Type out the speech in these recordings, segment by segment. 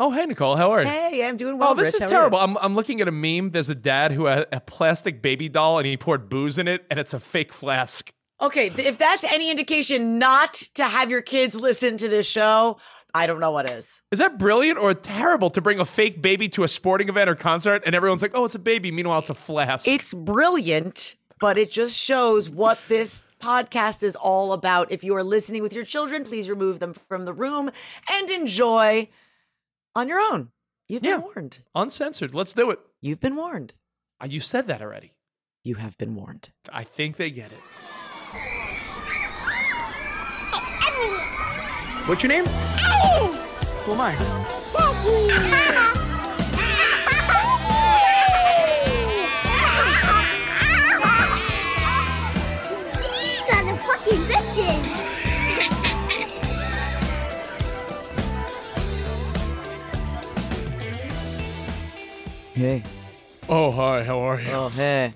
Oh, hey, Nicole. How are you? Hey, I'm doing well. Oh, this Rich. is terrible. I'm, I'm looking at a meme. There's a dad who had a plastic baby doll and he poured booze in it, and it's a fake flask. Okay, if that's any indication not to have your kids listen to this show, I don't know what is. Is that brilliant or terrible to bring a fake baby to a sporting event or concert and everyone's like, oh, it's a baby. Meanwhile, it's a flask. It's brilliant, but it just shows what this podcast is all about. If you are listening with your children, please remove them from the room and enjoy on your own. You've Yeah. been warned. uncensored. Let's do it. You've been warned. Uh, You said that already. You have been warned. I think they get it. What's your name? Who am I? Hey. Oh, hi. How are you? Oh, hey.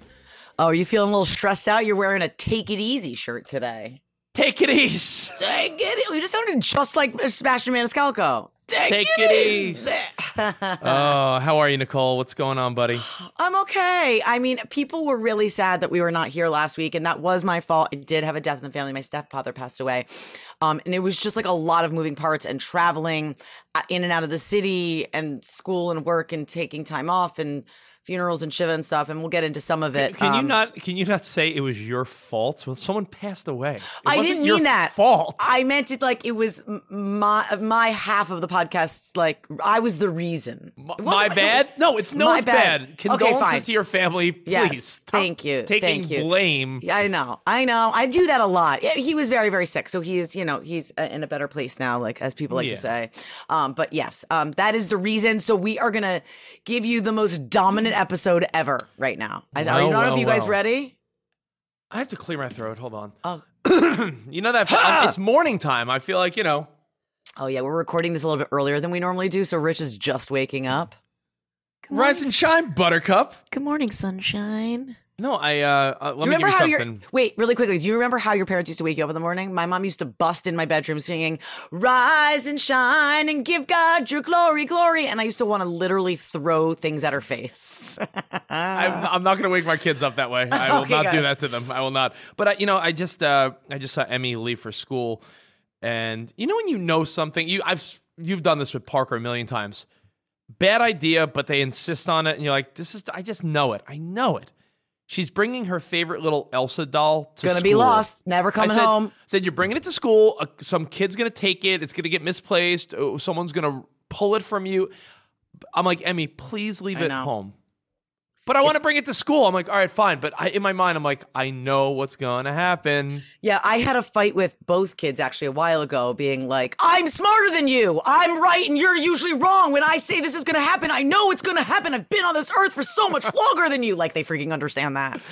Oh, are you feeling a little stressed out? You're wearing a Take It Easy shirt today. Take it easy. Take it. Easy. You just sounded just like Sebastian Maniscalco. Take, Take it, it easy. Oh, how are you, Nicole? What's going on, buddy? I'm okay. I mean, people were really sad that we were not here last week, and that was my fault. I did have a death in the family. My stepfather passed away. Um, and it was just like a lot of moving parts and traveling uh, in and out of the city and school and work and taking time off and funerals and shiva and stuff. And we'll get into some of it. Can you Um, not? Can you not say it was your fault? Well, someone passed away. It I didn't mean that. Fault. I meant it like it was my my half of the podcast's like I was the reason. It My bad? No, it's no My bad. bad. Okay, Condolences fine. to your family, please. Yes, thank you, Taking thank you. blame. Yeah, I know, I know. I do that a lot. He was very, very sick, so he is, you know, he's uh, in a better place now, like as people like Yeah. to say. Um, but yes, um, that is the reason. So we are gonna give you the most dominant episode ever right now. I, I Well, don't know well, if you guys well. ready. I have to clear my throat. Hold on. Oh, You know that it's morning time. I feel like you know. oh yeah, we're recording this a little bit earlier than we normally do, so Rich is just waking up. Good Rise morning, and shine, Buttercup. Good morning, sunshine. No, I. uh, uh Let Do you me remember how you your wait really quickly? Do you remember how your parents used to wake you up in the morning? My mom used to bust in my bedroom singing "Rise and shine and give God your glory, glory," and I used to want to literally throw things at her face. I'm, I'm not going to wake my kids up that way. I will Okay, not do good. that to them. I will not. But I, you know, I just uh, I just saw Emmy leave for school, and you know when you know something, you I've you've done this with Parker a million times. Bad idea, but they insist on it, and you're like, this is I just know it. I know it. She's bringing her favorite little Elsa doll to school. Gonna be lost, never coming I said, home. Said you're bringing it to school. Uh, some kid's gonna take it. It's gonna get misplaced. Oh, someone's gonna pull it from you. I'm like, Emmy, please leave I it know. home. But I want to bring it to school. I'm like, all right, fine. But I, in my mind, I'm like, I know what's going to happen. yeah, I had a fight with both kids actually a while ago, being like, "I'm smarter than you. I'm right, and you're usually wrong. When I say this is going to happen, I know it's going to happen. I've been on this earth for so much longer than you." Like they freaking understand that.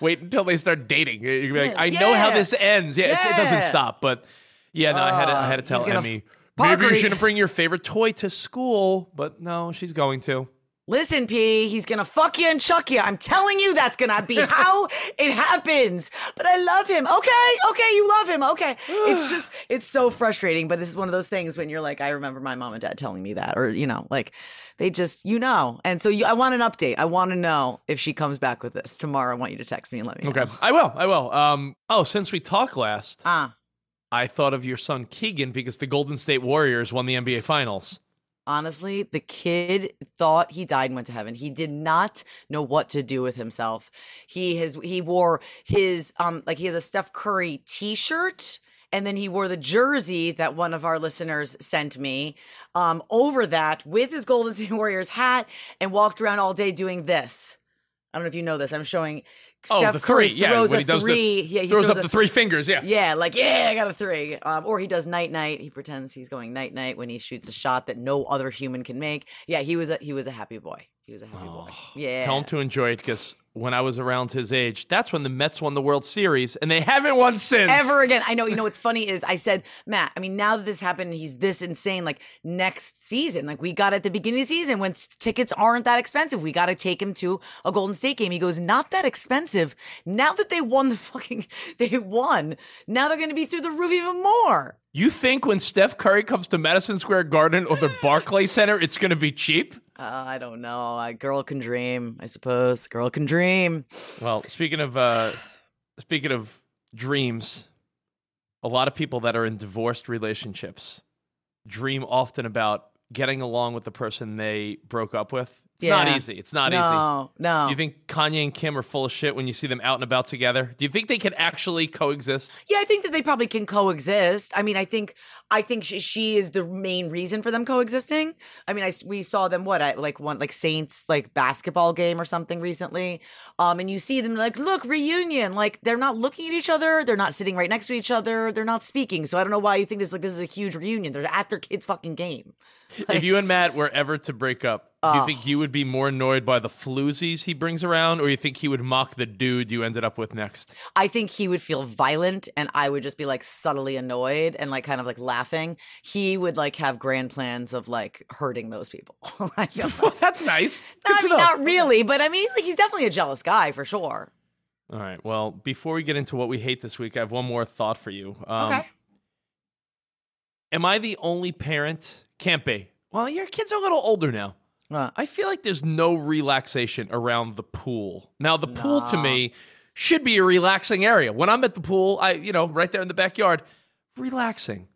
Wait until they start dating. You can be like, I know how this ends. Yeah, it's- it doesn't stop. But yeah, no, I had to, I had to tell f- Emmy. Parker, Maybe you shouldn't bring your favorite toy to school. But no, she's going to. Listen, P, he's gonna fuck you and chuck you. I'm telling you that's gonna be how it happens. But I love him. Okay, okay, you love him. Okay. it's just, it's so frustrating. But this is one of those things when you're like, I remember my mom and dad telling me that, or, you know, like they just, you know. And so you, I want an update. I wanna know if she comes back with this tomorrow. I want you to text me and let me know. Okay, I will. I will. Um. Oh, since we talked last, Ah, I thought of your son Keegan because the Golden State Warriors won the NBA Finals. Honestly, the kid thought he died and went to heaven. He did not know what to do with himself. He has he wore his um like he has a Steph Curry t-shirt and then he wore the jersey that one of our listeners sent me um over that with his Golden State Warriors hat and walked around all day doing this. I don't know if you know this. I'm showing Oh, Steph the Curry three, yeah. throws when a he does three. the, yeah, he throws, throws up a the three fingers. Yeah. yeah, like yeah, I got a three. Um, or he does night night. He pretends he's going night night when he shoots a shot that no other human can make. Yeah, he was a he was a happy boy. He was a happy boy. Yeah. Tell him to enjoy it because when I was around his age, that's when the Mets won the World Series, and they haven't won since. Ever again. I know, you know what's funny is I said, Matt, I mean, now that this happened, he's this insane. Like next season, like we got at the beginning of the season when tickets aren't that expensive, we got to take him to a Golden State game. He goes, not that expensive. Now that they won the fucking, they won, now they're going to be through the roof even more. You think when Steph Curry comes to Madison Square Garden or the Barclay Center, it's going to be cheap? Uh, I don't know. A girl can dream, I suppose. Girl can dream. Well, speaking of uh, speaking of dreams, a lot of people that are in divorced relationships dream often about getting along with the person they broke up with. It's not easy. It's not no, easy. No, Do you think Kanye and Kim are full of shit when you see them out and about together? Do you think they can actually coexist? Yeah, I think that they probably can coexist. I mean, I think I think she, she is the main reason for them coexisting. I mean, I we saw them what at like one like Saints like basketball game or something recently. Um, and you see them like, look, reunion. Like they're not looking at each other. They're not sitting right next to each other. They're not speaking. So I don't know why you think this like this is a huge reunion. They're at their kid's fucking game. if you and Matt were ever to break up, do Oh. you think you would be more annoyed by the floozies he brings around, or you think he would mock the dude you ended up with next? I think he would feel violent and I would just be like subtly annoyed and like kind of like laughing. He would like have grand plans of like hurting those people. I feel like. That's nice. Good I mean, not really, but I mean, he's like he's definitely a jealous guy for sure. All right. Well, before we get into what we hate this week, I have one more thought for you. Um, okay. Am I the only parent? Can't be. Well, your kids are a little older now. Uh, I feel like there's no relaxation around the pool. Now, the pool to me should be a relaxing area. When I'm at the pool, I, you know, right there in the backyard, relaxing.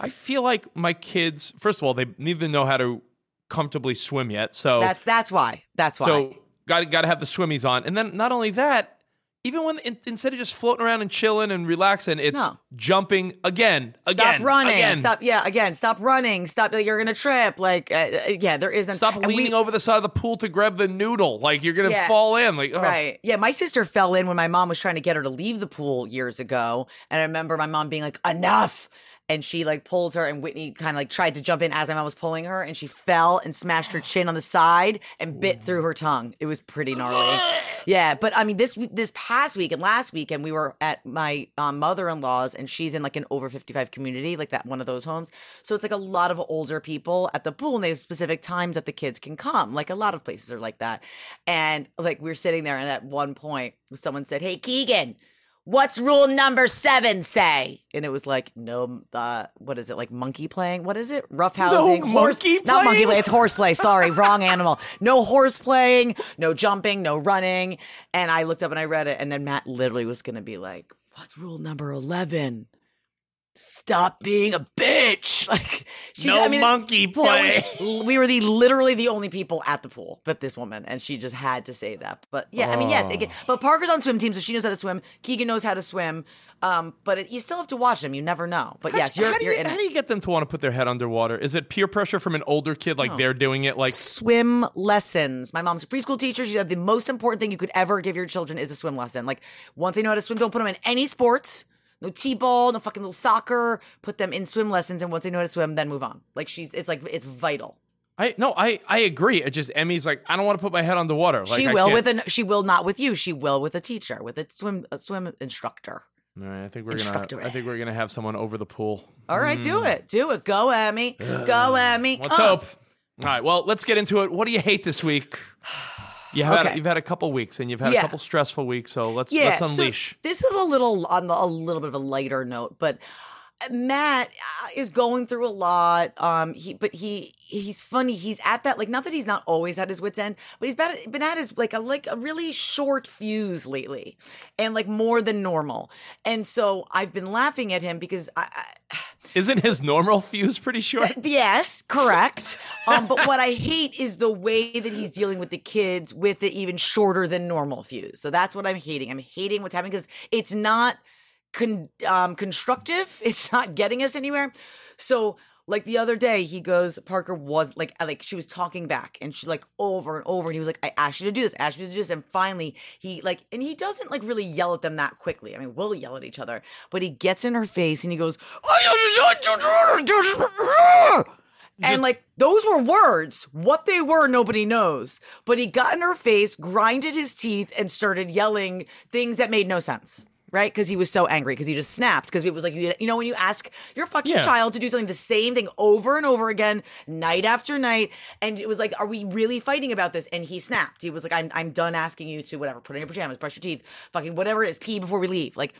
I feel like my kids, first of all, they neither know how to comfortably swim yet. So that's that's why. That's why. So got got to have the swimmies on, and then not only that, even when in, instead of just floating around and chilling and relaxing, it's No. jumping again, again, stop running. again. Stop. Yeah. Again. Stop running. Stop. Like, you're gonna trip. Like. Uh, uh, yeah. There isn't. Stop and we- leaning over the side of the pool to grab the noodle, like you're gonna Yeah. fall in. Like, ugh. Right. Yeah. My sister fell in when my mom was trying to get her to leave the pool years ago. And I remember my mom being like, enough. And she like pulled her, and Whitney kind of like tried to jump in as my mom was pulling her, and she fell and smashed her chin on the side and bit through her tongue. It was pretty gnarly. yeah, but I mean, this this past week and last weekend, we were at my um, mother in law's, and she's in like an over fifty five community, like that one of those homes. So it's like a lot of older people at the pool, and they have specific times that the kids can come. Like a lot of places are like that. And like we're sitting there, and at one point, someone said, "Hey, Keegan." What's rule number seven say? And it was like no, uh, what is it like monkey playing? What is it? Roughhousing? horse, monkey not monkey play. It's horseplay. Sorry, wrong animal. No horse playing, no jumping, no running. And I looked up and I read it, and then Matt literally was gonna be like, "What's rule number 11? Stop being a bitch." Like she, No I mean, monkey play. was- we were the literally the only people at the pool, but this woman, and she just had to say that. But yeah, I mean, yes, it, but Parker's on swim team, so she knows how to swim. Keegan knows how to swim. Um, but it, you still have to watch them. You never know. But yes, you're how do you're in how do you get them to want to put their head underwater? Is it peer pressure from an older kid, like they're doing it? Like, swim lessons. My mom's a preschool teacher. She said the most important thing you could ever give your children is a swim lesson. Like once they know how to swim, don't put them in any sports. No t-ball, no fucking little soccer. Put them in swim lessons, and once they know how to swim, then move on. Like she's, it's like it's vital. I no, I I agree. It just Emmy's like, I don't want to put my head underwater. Like, she will with an, she will not with you. She will with a teacher, with a swim, a swim instructor. All right, I think we're gonna. I think we're gonna have someone over the pool. All right, do it, do it. Go, Emmy. Go, Emmy. Let's Uh. hope. All right, well, let's get into it. What do you hate this week? You have Okay. had, you've had a couple weeks, and you've had Yeah. a couple stressful weeks. So let's Yeah, let's so unleash. this is a little on the, a little bit of a lighter note, but Matt uh, is going through a lot. Um, he but he he's funny. He's at that like not that he's not always at his wits end, but he's been been at his like a like a really short fuse lately, and like more than normal. And so I've been laughing at him because I. I Isn't his normal fuse pretty short? Yes, correct. Um, but what I hate is the way that he's dealing with the kids with the even shorter than normal fuse. So that's what I'm hating. I'm hating what's happening because it's not con- um, constructive. It's not getting us anywhere. So like the other day, he goes, Parker was like, like she was talking back, and she like over and over, and he was like, I asked you to do this, I asked you to do this, and finally he like, and he doesn't like really yell at them that quickly. I mean, we'll yell at each other, but he gets in her face and he goes, and like those were words. What they were, nobody knows. But he got in her face, grinded his teeth, and started yelling things that made no sense. Right? Because he was so angry because he just snapped. Because it was like, you, you know, when you ask your fucking Yeah. child to do something, the same thing over and over again, night after night. And it was like, are we really fighting about this? And he snapped. He was like, I'm, I'm done asking you to whatever, put on your pajamas, brush your teeth, fucking whatever it is, pee before we leave. Like,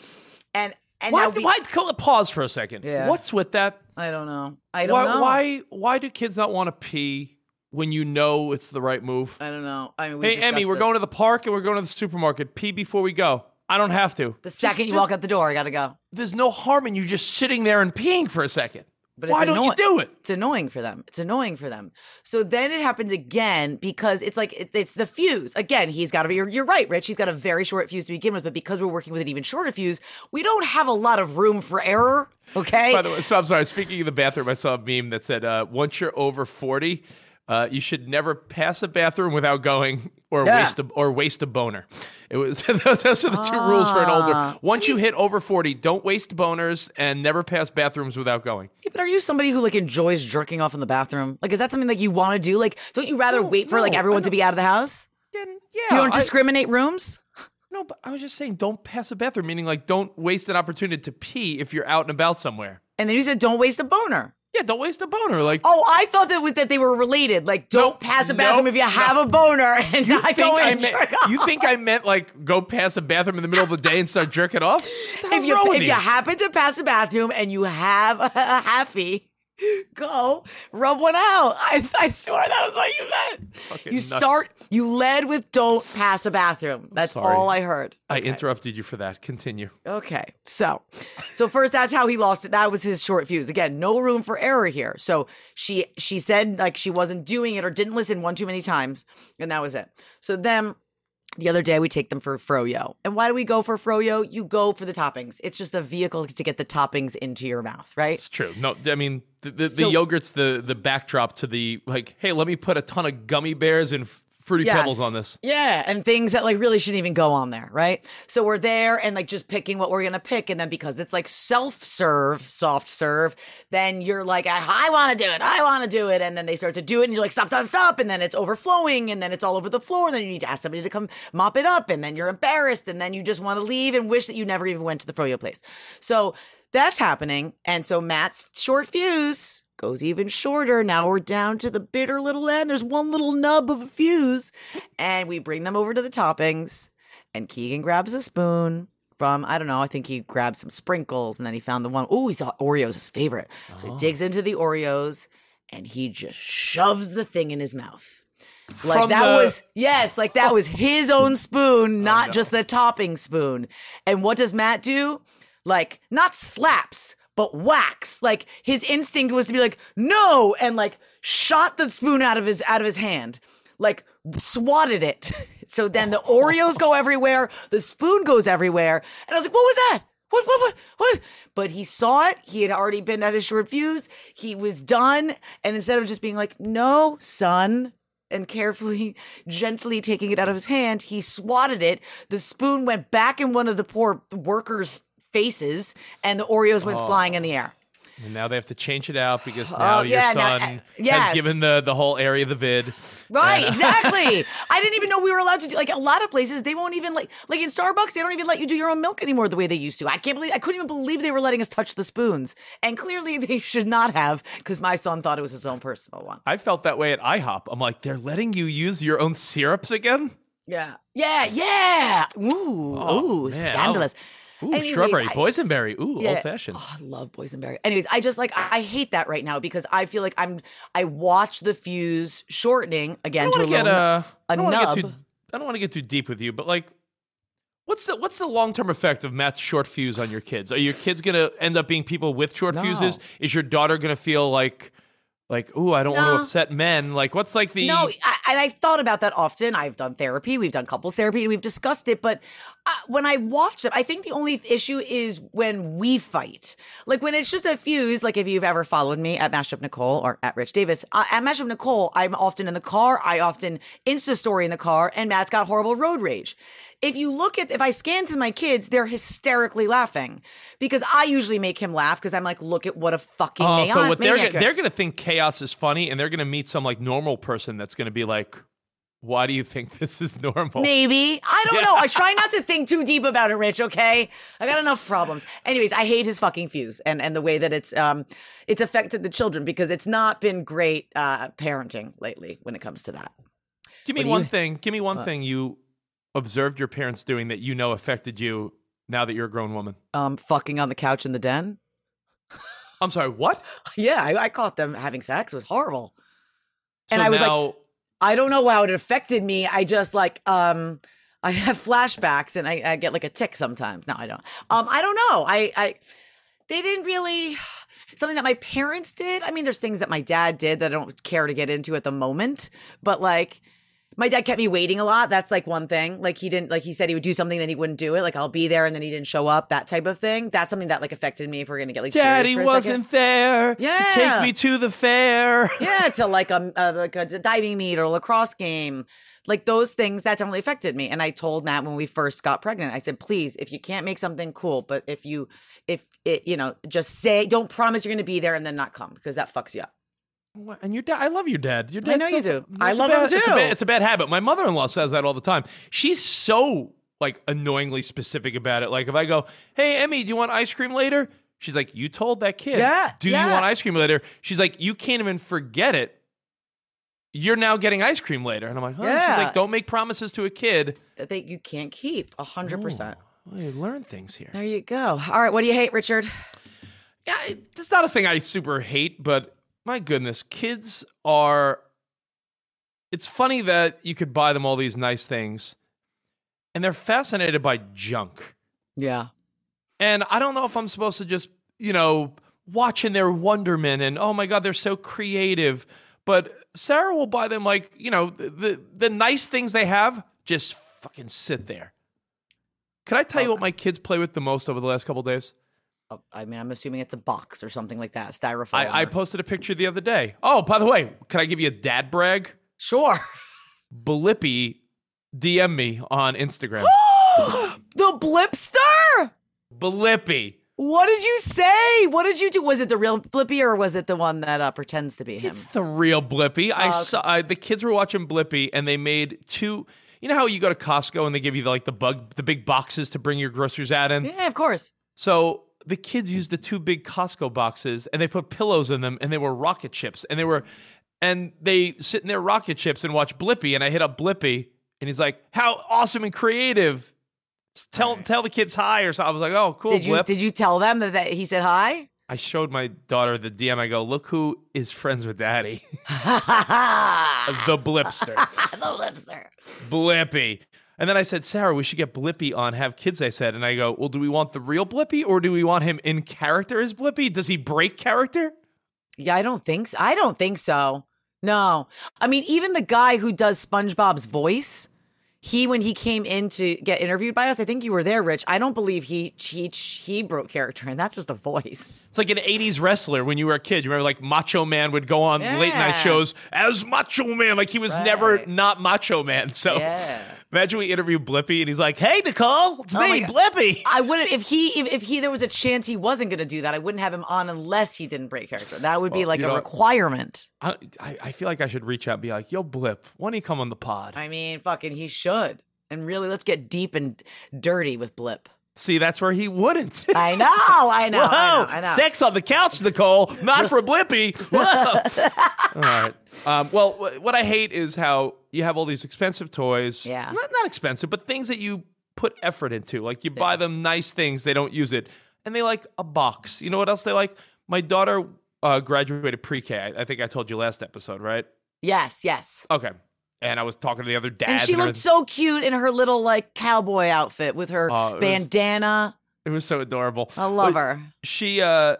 and, and Why, now we, why co- pause for a second? Yeah. What's with that? I don't know. I don't Why, know. why why do kids not want to pee when you know it's the right move? I don't know. I mean, we Hey Emmy, we're going to the park and we're going to the supermarket. Pee before we go. I don't have to. The second you walk out the door, I gotta go. There's no harm in you just sitting there and peeing for a second. But Why it's don't annoying. you do it? It's annoying for them. It's annoying for them. So then it happens again because it's like it, it's the fuse. Again, he's got to be. You're, you're right, Rich. He's got a very short fuse to begin with, but because we're working with an even shorter fuse, we don't have a lot of room for error. Okay. By the way, so I'm sorry. Speaking of the bathroom, I saw a meme that said, uh, "Once you're over 40, uh, you should never pass a bathroom without going or Yeah. waste a, or waste a boner." It was those, those are the two rules for an older. Ah. Once you hit over 40, don't waste boners and never pass bathrooms without going. Yeah, but are you somebody who like enjoys jerking off in the bathroom? Like, is that something that you want to do? Like, don't you rather No, wait for like no, I everyone to be out of the house? Yeah, yeah. You don't I- discriminate rooms? no, but I was just saying, don't pass a bathroom. Meaning, like, don't waste an opportunity to pee if you're out and about somewhere. And then you said don't waste a boner. Yeah, don't waste a boner. Like, Oh, I thought that was, that they were related. Like, don't Nope, pass a bathroom nope, if you have a boner and not think go in I and meant, jerk off. you think I meant like go past a bathroom in the middle of the day and start jerking off? What the hell's if you if you happen to pass a bathroom and you have a, halfie, go rub one out. I, I swear that was what you meant. Fucking you nuts. start. You led with "Don't pass a bathroom." That's all I heard. I interrupted you for that. Continue. Okay, so, so first, that's how he lost it. That was his short fuse. Again, no room for error here. So she she said like she wasn't doing it or didn't listen one too many times, and that was it. So then. The other day we take them for froyo. And why do we go for froyo? You go for the toppings. It's just a vehicle to get the toppings into your mouth, right? It's true. No, I mean the, the, So- the yogurt's the the backdrop to the like. Hey, let me put a ton of gummy bears and f- fruity pebbles on this. Yeah, and things that like really shouldn't even go on there, right? So we're there and like just picking what we're gonna pick, and then because it's like self serve, soft serve, then you're like, I, I want to do it, I want to do it, and then they start to do it, and you're like, stop, stop, stop, and then it's overflowing, and then it's all over the floor, and then you need to ask somebody to come mop it up, and then you're embarrassed, and then you just want to leave and wish that you never even went to the froyo place. So that's happening, and so Matt's short fuse goes even shorter. Now we're down to the bitter little end. There's one little nub of a fuse, and we bring them over to the toppings. And Keegan grabs a spoon from I don't know. I think he grabbed some sprinkles, and then he found the one. Oh, he saw Oreos, his favorite. So he oh. digs into the Oreos, and he just shoves the thing in his mouth. Like From that the- was yes, like that oh. was his own spoon, oh, not just the topping spoon. And what does Matt do? Like not slaps, but wax. Like his instinct was to be like, "No," and like shot the spoon out of his out of his hand. Like swatted it. so then the Oreos go everywhere, the spoon goes everywhere. And I was like, "What was that?" What, what, what, what? But he saw it. He had already been at his short fuse. He was done. And instead of just being like, no, son, and carefully, gently taking it out of his hand, he swatted it. The spoon went back in one of the poor workers' faces, and the Oreos went flying in the air. And now they have to change it out because now Oh, your yeah, now- son yes. has given the the whole area the vid. Right, And, uh, exactly. I didn't even know we were allowed to do like a lot of places. They won't even like like in Starbucks. They don't even let you do your own milk anymore the way they used to. I can't believe I couldn't even believe they were letting us touch the spoons. And clearly they should not have because my son thought it was his own personal one. I felt that way at IHOP. I'm like, they're letting you use your own syrups again. Yeah. Yeah, yeah. Ooh, Oh, ooh, man, scandalous. Ooh, Anyways, strawberry, I- boysenberry. Ooh, Yeah. old fashioned. Oh, I love boysenberry. Anyways, I just like I, I hate that right now because I feel like I'm I watch the fuse shortening again to a get little uh, I a nub. Get too, I don't want to get too deep with you, but like, what's the what's the long term effect of Matt's short fuse on your kids? Are your kids gonna end up being people with short No. fuses? Is your daughter gonna feel like, like, ooh, I don't want to upset men? Like, what's like the No, I, and I've thought about that often. I've done therapy. We've done couples therapy. and We've discussed it. But uh, when I watch them, I think the only issue is when we fight. Like when it's just a fuse. Like if you've ever followed me at Mashup Nicole or at Rich Davis, uh, at Mashup Nicole, I'm often in the car. I often Insta story in the car, and Matt's got horrible road rage. If you look at, if I scan to my kids, they're hysterically laughing because I usually make him laugh because I'm like, look at what a fucking Oh, man- so what they're gonna, they're gonna think chaos is funny, and they're gonna meet some like normal person that's gonna be like, "Why do you think this is normal?" Maybe. I don't know. I try not to think too deep about it, Rich, okay? I got enough problems. Anyways, I hate his fucking fuse and, and the way that it's um it's affected the children because it's not been great uh parenting lately when it comes to that. Give me one you- thing. Give me one thing you observed your parents doing that you know affected you now that you're a grown woman. Um fucking on the couch in the den. I'm sorry, what? Yeah, I, I caught them having sex. It was horrible. And so I was like, I don't know how it affected me. I just like um I have flashbacks and I, I get like a tick sometimes. No, I don't. Um, I don't know. I I they didn't really something that my parents did. I mean, there's things that my dad did that I don't care to get into at the moment, but like my dad kept me waiting a lot. That's like one thing. Like he didn't like he said he would do something, then he wouldn't do it. Like I'll be there and then he didn't show up. That type of thing. That's something that like affected me. If we're gonna get like Daddy for a wasn't second. there to Yeah. take me to the fair. Yeah, to like a, a like a diving meet or a lacrosse game. Like those things that definitely affected me. And I told Matt when we first got pregnant, I said, please, if you can't make something cool, but if you if it, you know, just say don't promise you're gonna be there and then not come because that fucks you up. What? And your dad, I love your dad. Your dad. I know you do. I love bad- him It's a, too. bad, it's a bad habit. My mother-in-law says that all the time. She's so like annoyingly specific about it. Like if I go, "Hey, Emmy, do you want ice cream later?" She's like, "You told that kid." Yeah, Do yeah. you want ice cream later? She's like, "You can't even forget it." You're now getting ice cream later, and I'm like, "Huh?" She's like, "Don't make promises to a kid." That you can't keep a hundred percent. Well, you learn things here. There you go. All right, what do you hate, Richard? Yeah, it's not a thing I super hate, but my goodness, kids are. It's funny that you could buy them all these nice things, and they're fascinated by junk. Yeah. And I don't know if I'm supposed to just, you know, watching their wonderment and oh my god, they're so creative. But Sarah will buy them like, you know, the the, the nice things they have just fucking sit there. Could I tell you what my kids play with the most over the last couple days? I mean, I'm assuming it's a box or something like that, styrofoam. I, I posted a picture the other day. Oh, by the way, can I give you a dad brag? sure. Blippi DM me on Instagram. the Blipster. Blippi. What did you say? What did you do? Was it the real Blippi or was it the one that uh, pretends to be him? It's the real Blippi. I Oh, okay. saw I, the kids were watching Blippi, and they made two. You know how you go to Costco and they give you the, like the bug, the big boxes to bring your groceries out in. yeah, of course. So the kids used the two big Costco boxes, and they put pillows in them, and they were rocket chips, and they were, and they sit in their rocket chips and watch Blippi. And I hit up Blippi, and he's like, "How awesome and creative." Tell tell the kids hi or something. I was like, "Oh, cool, did you Blip." did you tell them that, that he said hi? I showed my daughter the DM. I go, "Look who is friends with Daddy, the blipster. the Blipster." Blipster. Blippi. And then I said, Sarah, we should get Blippi on Have Kids, I said. And I go, well, do we want the real Blippi or do we want him in character as Blippi? Does he break character? Yeah, I don't think so. I don't think so. No. I mean, even the guy who does SpongeBob's voice, he when he came in to get interviewed by us, I think you were there, Rich. I don't believe he he he broke character, and that's just the voice. It's like an 80s wrestler when you were a kid. You remember like Macho Man would go on late night shows as Macho Man. Like he was never not Macho Man. So Yeah. imagine we interview Blippi and he's like, hey, Nicole, it's Oh me, Blippi. I wouldn't if he if, if he there was a chance he wasn't going to do that. I wouldn't have him on unless he didn't break character. That would be like a know- requirement. I, I I feel like I should reach out and be like, yo, Blip, why don't you come on the pod? I mean, fucking, he should. And really, let's get deep and dirty with Blip. See, that's where he wouldn't. I know, I know, Whoa, I know, I know. sex on the couch, Nicole, not for Blippi. Whoa. all right. Um, well, wh- what I hate is how you have all these expensive toys. Yeah. Not, not expensive, but things that you put effort into. Like you buy them nice things, they don't use it, and they like a box. You know what else they like? My daughter uh, graduated pre-K. I, I think I told you last episode, right? Yes, yes. Okay. And I was talking to the other dads. And she looked everything. so cute in her little like cowboy outfit with her Oh, it was- bandana. It was so adorable. I love But her. She, uh,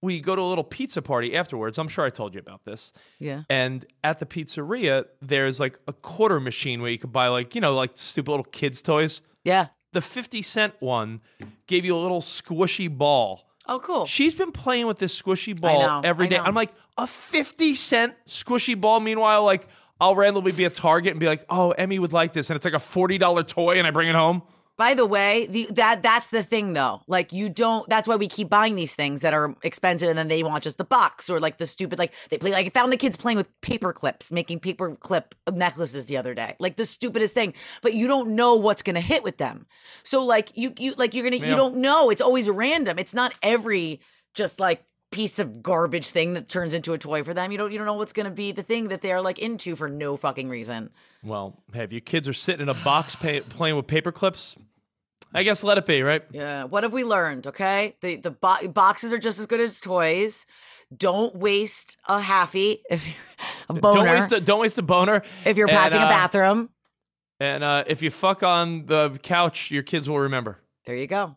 we go to a little pizza party afterwards. I'm sure I told you about this. Yeah. And at the pizzeria, there's like a quarter machine where you could buy like, you know, like stupid little kids' toys. Yeah. The 50 cent one gave you a little squishy ball. Oh, cool. She's been playing with this squishy ball know, every day. I'm like, a 50 cent squishy ball. Meanwhile, like, I'll randomly be a Target and be like, oh, Emmy would like this. And it's like a $40 toy and I bring it home. By the way, the, that that's the thing though. Like you don't. That's why we keep buying these things that are expensive, and then they want just the box or like the stupid. Like they play. Like I found the kids playing with paper clips, making paper clip necklaces the other day. Like the stupidest thing. But you don't know what's gonna hit with them. So like you you like you're gonna Yeah. you don't know. It's always random. It's not every just like piece of garbage thing that turns into a toy for them. You don't you don't know what's gonna be the thing that they're like into for no fucking reason. Well, hey, if your kids are sitting in a box pay, playing with paper clips, I guess let it be, right? Yeah. What have we learned? Okay. The the bo- boxes are just as good as toys. Don't waste a halfie if you're a boner. Don't waste a, don't waste a boner. if you're And, passing uh, a bathroom. And uh, if you fuck on the couch, your kids will remember. There you go.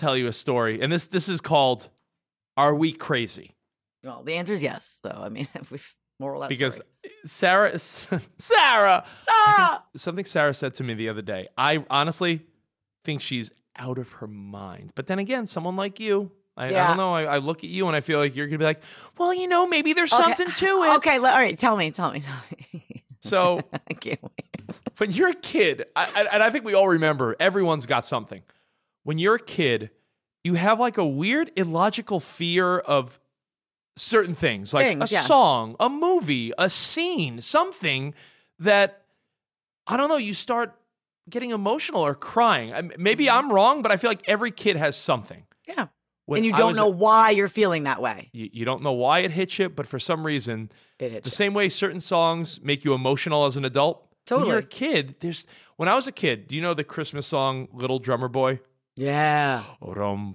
tell you a story, and this this is called "Are We Crazy?" Well, the answer is yes. So I mean, if we've more or less Because Sarah, is Sarah, Ah! something Sarah said to me the other day. I honestly think she's out of her mind. But then again, someone like you, I, I don't know. I, I look at you and I feel like you're gonna be like, well, you know, maybe there's something to it. Okay. All right. Tell me. Tell me. Tell me. So I can't wait. when you're a kid, I- and I think we all remember, everyone's got something. When you're a kid, you have like a weird illogical fear of certain things, like Things, a yeah. song, a movie, a scene, something that I don't know. You start getting emotional or crying. Maybe Mm-hmm. I'm wrong, but I feel like every kid has something. Yeah. When and you don't know a- why you're feeling that way. you, you don't know why it hits you, but for some reason, It hits the you. same way certain songs make you emotional as an adult. Totally. When you're a kid, there's when I was a kid, do you know the Christmas song Little Drummer Boy? Yeah. Rum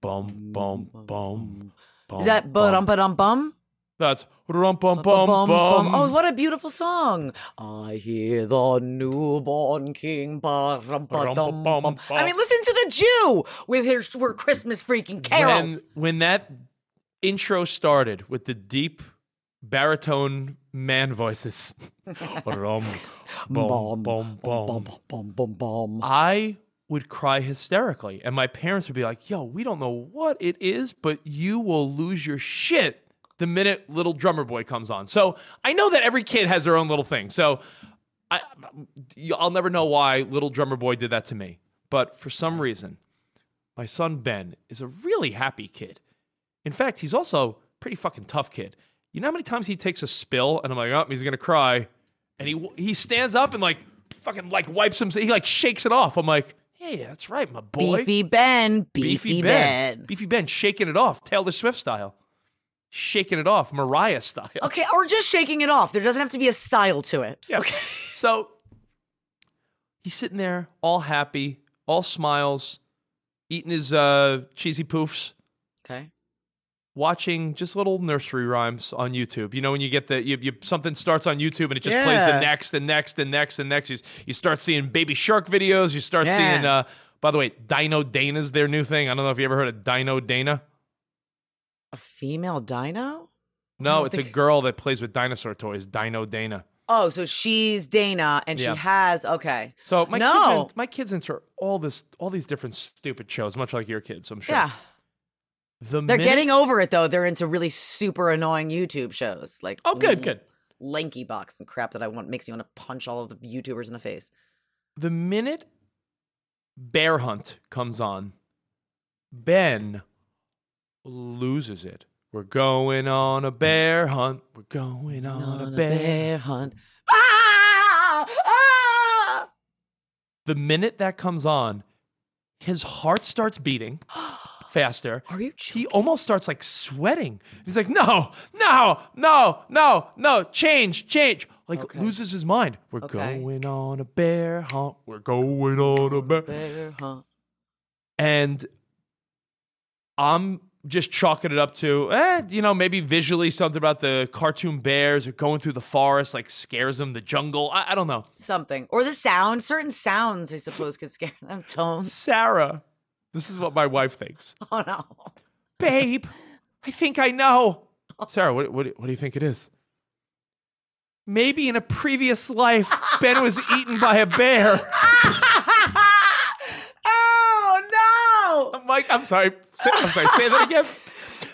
bum bum bum. Is that bum. bum bum bum? That's rum bum bum bum. Oh, what a beautiful song! I hear the newborn king. Ba, rum, ba, dum, bum. I mean, listen to the Jew with his her Christmas freaking carols. When when that intro started with the deep baritone man voices. rum bum bum bum. bum, bum, bum. I would cry hysterically, and my parents would be like, "Yo, we don't know what it is, but you will lose your shit the minute Little Drummer Boy comes on." So I know that every kid has their own little thing. So I, I'll never know why Little Drummer Boy did that to me, but for some reason, my son Ben is a really happy kid. In fact, he's also a pretty fucking tough kid. You know how many times he takes a spill, and I'm like, "Oh, he's gonna cry," and he he stands up and like fucking like wipes himself. He like shakes it off. I'm like, "Hey, that's right, my boy." Beefy Ben, Beefy, ben. Beefy Ben shaking it off, Taylor Swift style, shaking it off, Mariah style. Okay, or just shaking it off. There doesn't have to be a style to it. Yeah. Okay. So he's sitting there, all happy, all smiles, eating his uh, cheesy poofs. Okay. Watching just little nursery rhymes on YouTube. You know, when you get the you, you something starts on YouTube and it just plays the next and next and next and next. You, you start seeing Baby Shark videos. You start Yeah. seeing. uh By the way, Dino Dana's their new thing. I don't know if you ever heard of Dino Dana. A female dino? No, it's a girl that plays with dinosaur toys. Dino Dana. Oh, so she's Dana and Yeah. she has okay. So my no. kids, in, my kids enter all this, all these different stupid shows, much like your kids. I'm sure. yeah. The They're minute- getting over it though. They're into really super annoying YouTube shows. Like Oh, good, good. LankyBox and crap that I want makes me want to punch all of the YouTubers in the face. The minute Bear Hunt comes on, Ben loses it. We're going on a bear hunt. We're going on, a bear. hunt. Ah! Ah! The minute that comes on, his heart starts beating faster. Are you He almost starts like sweating. He's like, no, no, no, no, no, change, change. Like Okay. loses his mind. We're Okay. going on a bear hunt. We're going on a bear. bear hunt? And I'm just chalking it up to, eh, you know, maybe visually something about the cartoon bears or going through the forest, like scares them, the jungle. I, I don't know. Something. Or the sound. Certain sounds, I suppose, could scare them. Tones. Sarah, this is what my wife thinks. Oh no. Babe, I think I know. Sarah, what, what, what do you think it is? Maybe in a previous life, Ben was eaten by a bear. oh no. I'm like, I'm sorry. Say, I'm sorry. Say that again.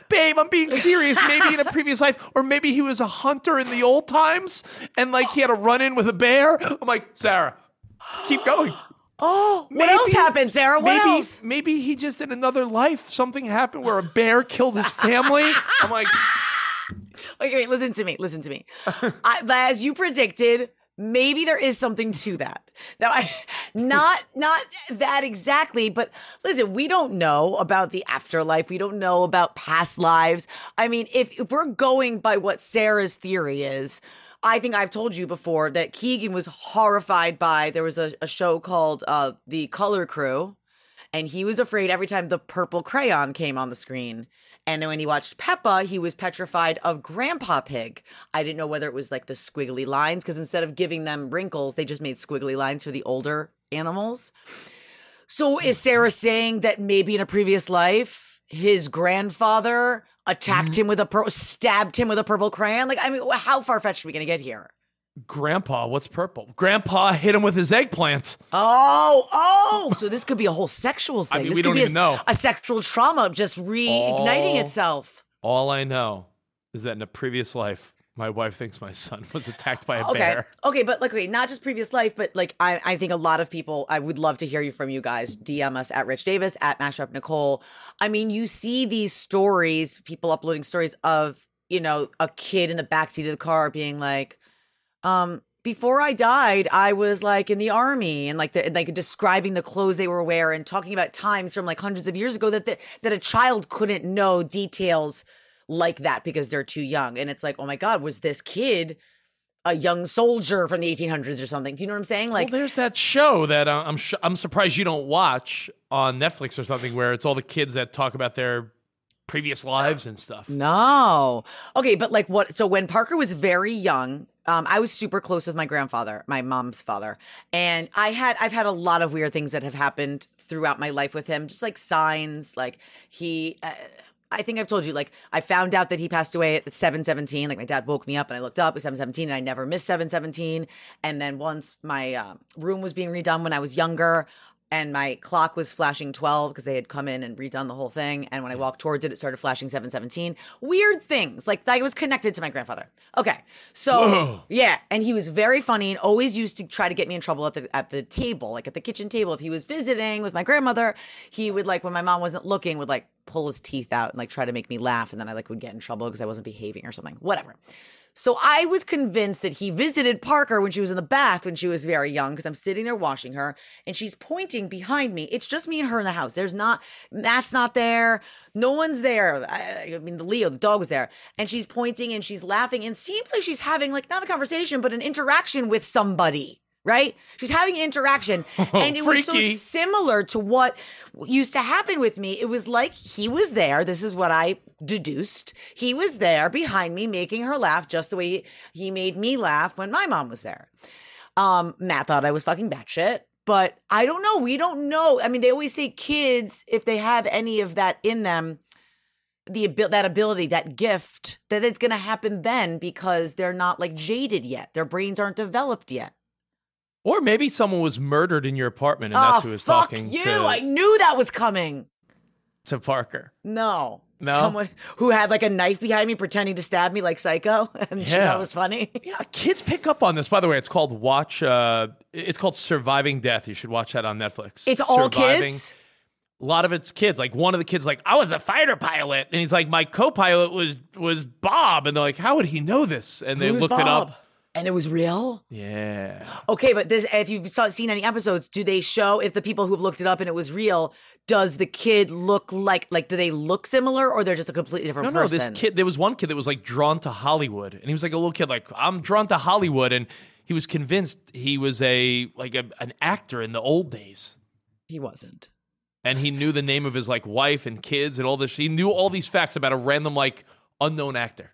Babe, I'm being serious. Maybe in a previous life, or maybe he was a hunter in the old times, and like he had a run in with a bear. I'm like, Sarah, keep going. Oh, what else happened, Sarah? What maybe, else? Maybe he just in another life something happened where a bear killed his family. I'm like, Okay, wait, listen to me. Listen to me. I, but as you predicted, maybe there is something to that. Now, I, not not that exactly, but listen, we don't know about the afterlife. We don't know about past lives. I mean, if if we're going by what Sarah's theory is. I think I've told you before that Keegan was horrified by there was a, a show called uh, The Color Crew, and he was afraid every time the purple crayon came on the screen. And when he watched Peppa, he was petrified of Grandpa Pig. I didn't know whether it was like the squiggly lines, because instead of giving them wrinkles, they just made squiggly lines for the older animals. So is Sarah saying that maybe in a previous life, his grandfather attacked mm-hmm. him with a pur- stabbed him with a purple crayon? Like, I mean, how far fetched are we gonna get here? Grandpa, what's purple? Grandpa hit him with his eggplant. Oh, oh! So this could be a whole sexual thing. I mean, this we could don't be even a, know. a sexual trauma just reigniting Oh. itself. All I know is that in a previous life, my wife thinks my son was attacked by a Okay, bear. okay, but like, okay, not just previous life, but like, I, I think a lot of people. I would love to hear you from you guys. DM us at Rich Davis at Mashup Nicole. I mean, you see these stories, people uploading stories of you know a kid in the backseat of the car being like, um. Before I died, I was like in the army and like the, and, like describing the clothes they were wearing, talking about times from like hundreds of years ago that the, that a child couldn't know details like that because they're too young. And it's like, oh my god, was this kid a young soldier from the 1800s or something? Do you know what I'm saying? Like, well, there's that show that uh, I'm sh- I'm surprised you don't watch on Netflix or something where it's all the kids that talk about their previous lives and stuff. No. Okay, but like what? So when Parker was very young, um, I was super close with my grandfather, my mom's father, and I had I've had a lot of weird things that have happened throughout my life with him, just like signs. Like he, uh, I think I've told you, like I found out that he passed away at seven seventeen. Like my dad woke me up and I looked up at seven seventeen, and I never missed seven seventeen. And then once my uh, room was being redone when I was younger, and my clock was flashing 12 because they had come in and redone the whole thing. And when i walked towards it it started flashing 717 weird things like that was connected to my grandfather. Okay so yeah and he was very funny and always used to try to get me in trouble at the at the table like at the kitchen table. If he was visiting with my grandmother he would like when my mom wasn't looking would like pull his teeth out and like try to make me laugh. And then i like would get in trouble because i wasn't behaving or something. Whatever so I was convinced that he visited Parker when she was in the bath when she was very young because I'm sitting there washing her and she's pointing behind me. It's just me and her in the house. There's not Matt's not there. No one's there. I, I mean, the Leo, the dog was there, and she's pointing and she's laughing and seems like she's having like not a conversation but an interaction with somebody. Right? She's having interaction. and it was so similar to what used to happen with me. It was like he was there. This is what I deduced. He was there behind me making her laugh just the way he, he made me laugh when my mom was there. Um, Matt thought I was fucking batshit. But I don't know. We don't know. I mean, they always say kids, if they have any of that in them, the that ability, that gift, that it's going to happen then because they're not like jaded yet. Their brains aren't developed yet. Or maybe someone was murdered in your apartment and that's oh, who was fuck talking you! to, I knew that was coming. to Parker. No. No? Someone who had like a knife behind me pretending to stab me like psycho and she thought it was funny. Yeah, kids pick up on this. By the way, it's called Watch. Uh, it's called Surviving Death. You should watch that on Netflix. It's all Surviving- kids. A lot of it's kids. Like one of the kids, like I was a fighter pilot, and he's like, my co-pilot was was Bob, and they're like, how would he know this? And they Who's looked it up. And it was real? Yeah. Okay, but this if you've saw, seen any episodes, do they show if the people who've looked it up and it was real, does the kid look like like do they look similar or they're just a completely different person? No, no. This kid. There was one kid that was like drawn to Hollywood, and he was like a little kid, like I'm drawn to Hollywood, and he was convinced he was a like a, an actor in the old days. He wasn't. and he knew the name of his like wife and kids and all this. He knew all these facts about a random like unknown actor.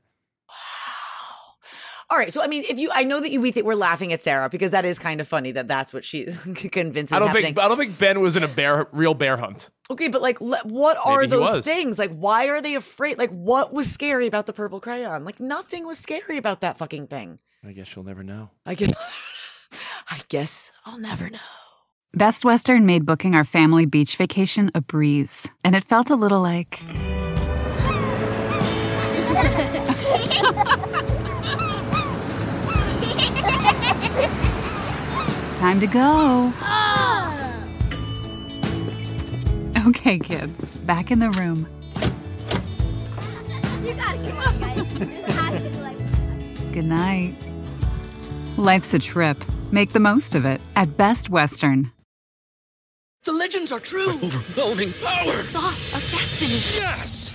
All right, so I mean, if you, I know that you we think we're laughing at Sarah because that is kind of funny that that's what she convinced I don't happening. think I don't think Ben was in a bear real bear hunt. okay, but like, le- what are Maybe those things? Like, why are they afraid? Like, what was scary about the purple crayon? Like, nothing was scary about that fucking thing. I guess you'll never know. I guess, I guess I'll never know. Best Western made booking our family beach vacation a breeze, and it felt a little like. Time to go. Oh. Okay, kids, back in the room. You gotta come on, guys. This has to be like. Good night. Life's a trip. Make the most of it at Best Western. The legends are true. Overwhelming power! Sauce of destiny. Yes!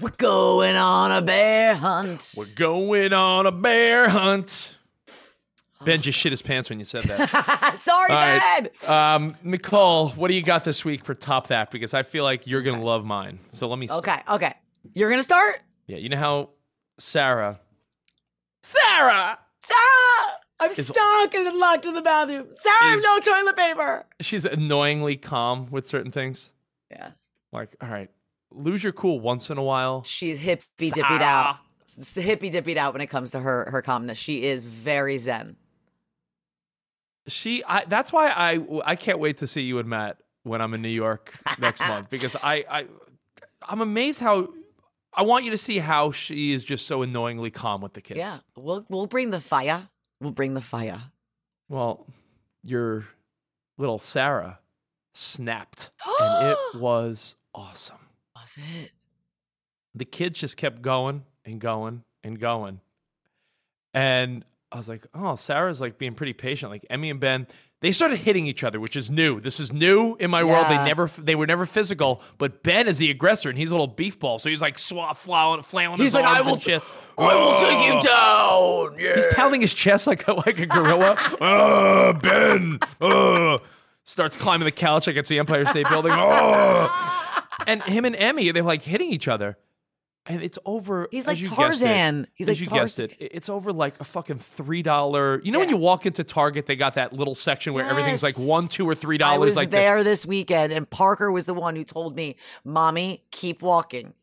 We're going on a bear hunt. We're going on a bear hunt. Ben just shit his pants when you said that. Sorry, All right. Dad. Um, Nicole, what do you got this week for top that? Because I feel like you're gonna love mine. So let me. Start. Okay, okay. You're gonna start, Yeah, you know how Sarah. Sarah. Sarah. I'm Is- stuck and locked in the bathroom. Sarah, I have no toilet paper. She's annoyingly calm with certain things. Yeah, Like, all right, lose your cool once in a while. she's hippy dippied out. Hippy dippied out when it comes to her her calmness. She is very zen. She, I, that's why I, I can't wait to see you and Matt when I'm in New York next month because I, I, I'm amazed how. I want you to see how she is just so annoyingly calm with the kids. Yeah, we'll we'll bring the fire. We'll bring the fire. Well, your little Sarah snapped, and it was awesome. Was it? the kids just kept going and going and going. And I was like, oh, Sarah's like being pretty patient. Like Emmy and Ben, they started hitting each other, which is new. This is new in my world. They never, they were never physical. But Ben is the aggressor, and he's a little beefball, so he's like swat, flailing, flailing He's his like, I will, and shit. I will take you down. Yeah. He's pounding his chest like a, like a gorilla. uh, Ben, uh, starts climbing the couch I it's the Empire State Building. Uh. And him and Emmy, they're like hitting each other. And it's over. He's like you guessed it- Tarzan. He's like you guessed Tarzan. it. It's over like a fucking three dollar. You know when you walk into Target, they got that little section where everything's like one, two, or three dollars. I was Like the- there this weekend, and Parker was the one who told me, "Mommy, keep walking."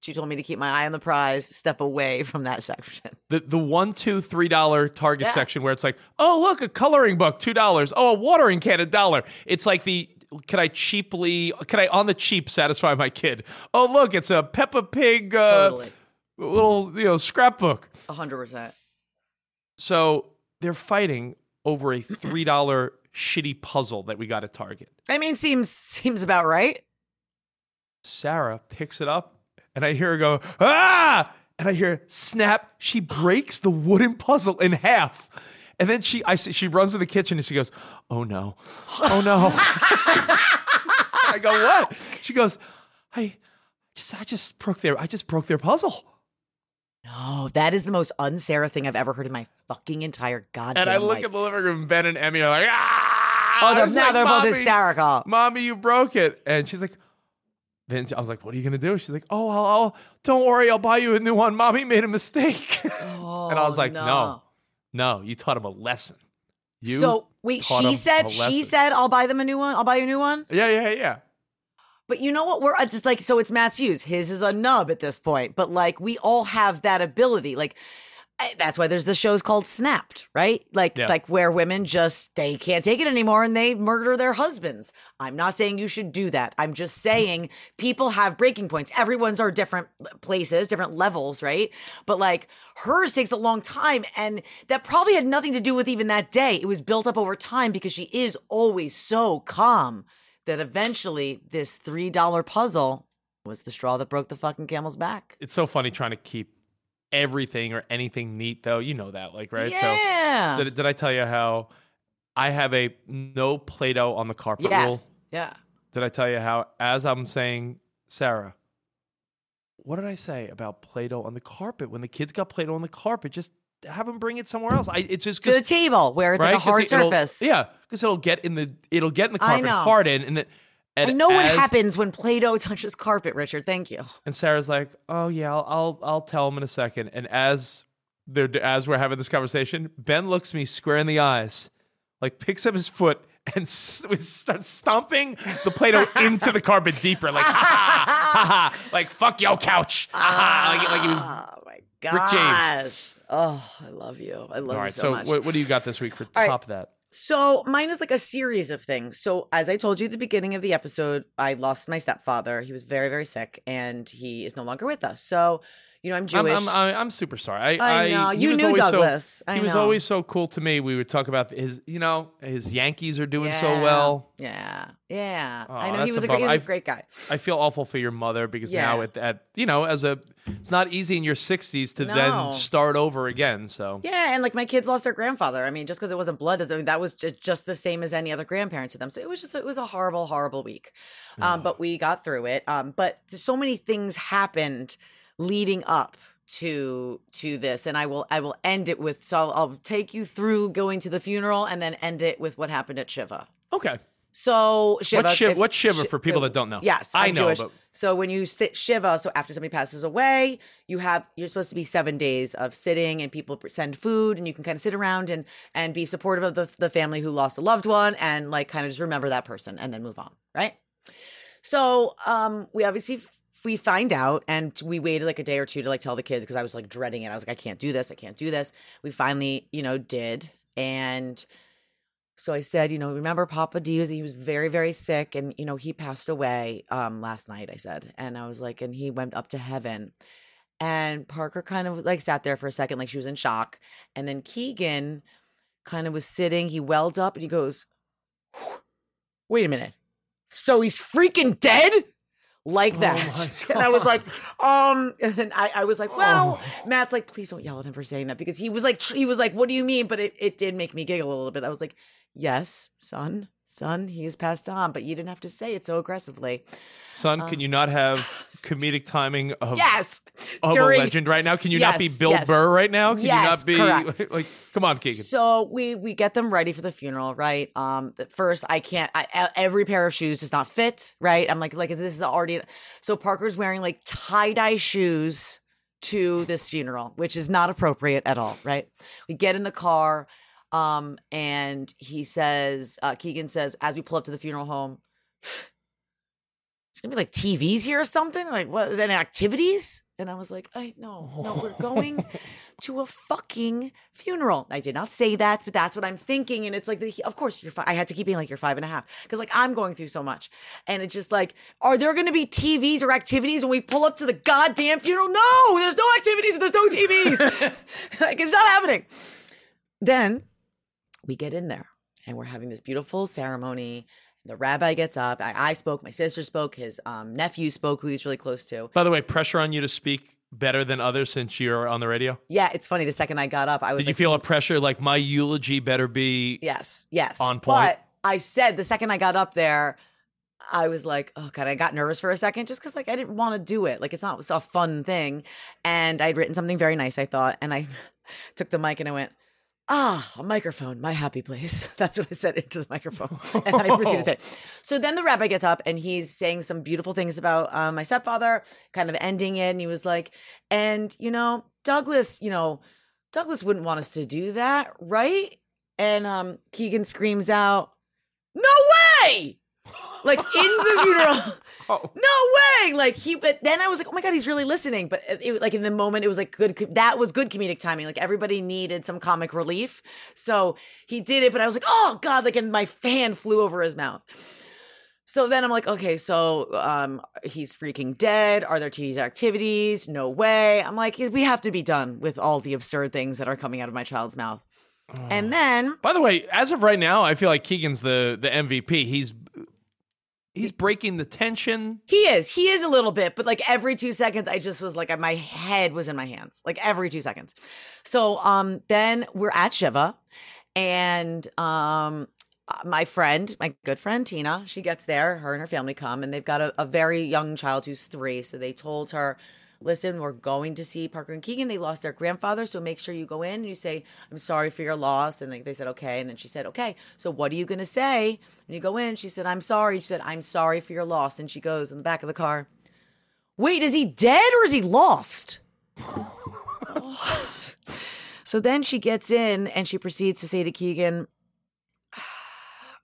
She told me to keep my eye on the prize, step away from that section. the the one, two, three dollar Target Yeah. section where it's like, oh look, a coloring book, two dollars. Oh, a watering can, a dollar. It's like the can I cheaply can I on the cheap satisfy my kid? Oh look, it's a Peppa Pig uh, Totally, little you know scrapbook. hundred percent. So they're fighting over a three dollar shitty puzzle that we got at Target. I mean, seems seems about right. Sarah picks it up, and I hear her go, ah! And I hear snap. She breaks the wooden puzzle in half. And then she, I see, she runs to the kitchen and she goes, "Oh no, oh no!" I go, "What?" She goes, "I just, I just broke their, I just broke their puzzle." No, that is the most unsarah thing I've ever heard in my fucking entire goddamn life. And I look life. at the living room, Ben and Emmy are like, "Ah!" Oh, they're, now like, they're both hysterical. Mommy, you broke it. And she's like, then I was like, what are you going to do? She's like, oh, I'll, I'll, don't worry. I'll buy you a new one. Mommy made a mistake. and I was Oh, like, no. no, you taught him a lesson. You so wait, she said she said I'll buy them a new one. I'll buy you a new one. yeah, yeah, yeah. But you know what? We're just like so. It's Matt's Hughes. His is a nub at this point. But like we all have that ability. Like Eh, that's why there's the shows called Snapped, right? Like Yeah. like where women just they can't take it anymore and they murder their husbands. I'm not saying you should do that. I'm just saying people have breaking points. Everyone's are different places, different levels, right? But like hers takes a long time and that probably had nothing to do with even that day. It was built up over time because she is always so calm that eventually this $3 puzzle was the straw that broke the fucking camel's back. It's so funny trying to keep everything or anything neat, though. You know that, like, right? Yeah. So, did, did I tell you how I have a no Play Doh on the carpet rule? Yeah. Did I tell you how, as I'm saying, Sarah, what did I say about Play Doh on the carpet? When the kids got Play Doh on the carpet, just have them bring it somewhere else. I, it's just To the table where it's like a hard surface. Yeah, because it'll get in the it'll get in the carpet, harden, and then. And I know what happens when Play-Doh touches carpet, Richard. Thank you. And Sarah's like, "Oh yeah, I'll I'll, I'll tell him in a second. And as they're as we're having this conversation, Ben looks me square in the eyes, like picks up his foot and s- starts stomping the Play-Doh into the carpet deeper, like ha ha ha ha, like fuck your couch, ha ha, like, like he was. Oh my James. gosh. Oh, I love you. I love All you so, so much. what, what do you got this week for right. top of that? So mine is like a series of things. So as I told you at the beginning of the episode, I lost my stepfather. He was very, very sick, and he is no longer with us. So, you know, I'm Jewish. I'm, I'm, I'm super sorry. I, I know. he You knew so- Douglas. I he was always so cool to me. We would talk about his, you know, his Yankees are doing so well. Yeah, yeah. Oh, I know he was a great, he was a great guy. I feel awful for your mother because Yeah. now at, at you know as a it's not easy in your 60s to No. then start over again. So Yeah, and like my kids lost their grandfather. I mean, just because it wasn't blood, doesn't- I mean, that was just, the same as any other grandparent to them. So it was just it was a horrible, horrible week. Um, but we got through it. Um, but so many things happened leading up to to this, and I will I will end it with. So I'll, I'll take you through going to the funeral, and then end it with what happened at Shiva. okay, So Shiva. What's Shiva- if- what's Shiva for people that don't know? Yes, I I'm know, Jewish. but- So when you sit Shiva, so after somebody passes away, you have you're supposed to be seven days of sitting, and people send food, and you can kind of sit around and and be supportive of the the family who lost a loved one, and like kind of just remember that person, and then move on, right? So um, we obviously we find out, and we waited like a day or two to like tell the kids because I was like dreading it. I was like, I can't do this. I can't do this. We finally, you know, did, and so I said, you know, remember Papa D was he was very very sick, and you know he passed away um last night. I said, and I was like, and he went up to heaven. And Parker kind of like sat there for a second, like she was in shock. And then Keegan kind of was sitting. He welled up and he goes, "Wait a minute, so he's freaking dead." Like that. and I was like, um, and then I, I was like, well, Matt's like, please don't yell at him for saying that because he was like, he was like, what do you mean? But it, it did make me giggle a little bit. I was like, yes, son, son, he has passed on, but you didn't have to say it so aggressively. son, can you not have comedic timing of Yes. of During- a legend right now? Can you not be Bill yes. Burr right now? Can Yes, you not be correct. like, come on, Keegan? So we we get them ready for the funeral, right? Um, first I can't. I, every pair of shoes does not fit, right? I'm like, like this is already. So Parker's wearing like tie dye shoes to this funeral, which is not appropriate at all, right? We get in the car, um, and he says, uh, Keegan says, as we pull up to the funeral home, it's gonna be like TVs here or something. Like, what is any activities? And I was like, I no, no, we're going to a fucking funeral. I did not say that, but that's what I'm thinking. And it's like, the, of course, you're. Fi- I had to keep being like, you're five and a half, because like I'm going through so much, and it's just like, are there going to be TVs or activities when we pull up to the goddamn funeral? No, there's no activities and there's no TVs. like it's not happening. Then we get in there and we're having this beautiful ceremony. The rabbi gets up. I, I spoke. My sister spoke. His um, nephew spoke, who he's really close to. By the way, pressure on you to speak better than others since you're on the radio. Yeah, it's funny. The second I got up, I was Did you feel a pressure like my eulogy better be? Yes, yes. On point. But I said the second I got up there, I was like, oh god, I got nervous for a second just because like I didn't want to do it. Like it's not it's a fun thing, and I'd written something very nice, I thought, and I took the mic and I went. Ah, a microphone, my happy place. That's what I said into the microphone. And then I proceeded to say. So then the rabbi gets up and he's saying some beautiful things about um, my stepfather, kind of ending it. And he was like, and, you know, Douglas, you know, Douglas wouldn't want us to do that, right? And um, Keegan screams out, no way! Like in the funeral. Oh. No way! Like he, but then I was like, oh my god, he's really listening. But it, like in the moment, it was like good. That was good comedic timing. Like everybody needed some comic relief, so he did it. But I was like, oh god! Like and my fan flew over his mouth. So then I'm like, okay, so um, he's freaking dead. Are there tease activities? No way. I'm like, we have to be done with all the absurd things that are coming out of my child's mouth. And then By the way, as of right now, I feel like Keegan's the the MVP. He's he's breaking the tension. He is. He is a little bit, but like every two seconds, I just was like, my head was in my hands, like every two seconds. So um, then we're at Shiva, and um, uh, my friend, my good friend Tina, she gets there. Her and her family come, and they've got a, a very young child who's three. So they told her. Listen, we're going to see Parker and Keegan. They lost their grandfather, so make sure you go in and you say, "I'm sorry for your loss." And they, they said, "Okay." And then she said, "Okay." So what are you gonna say when you go in? She said, "I'm sorry." She said, "I'm sorry for your loss." And she goes in the back of the car. Wait, is he dead or is he lost? so then she gets in and she proceeds to say to Keegan,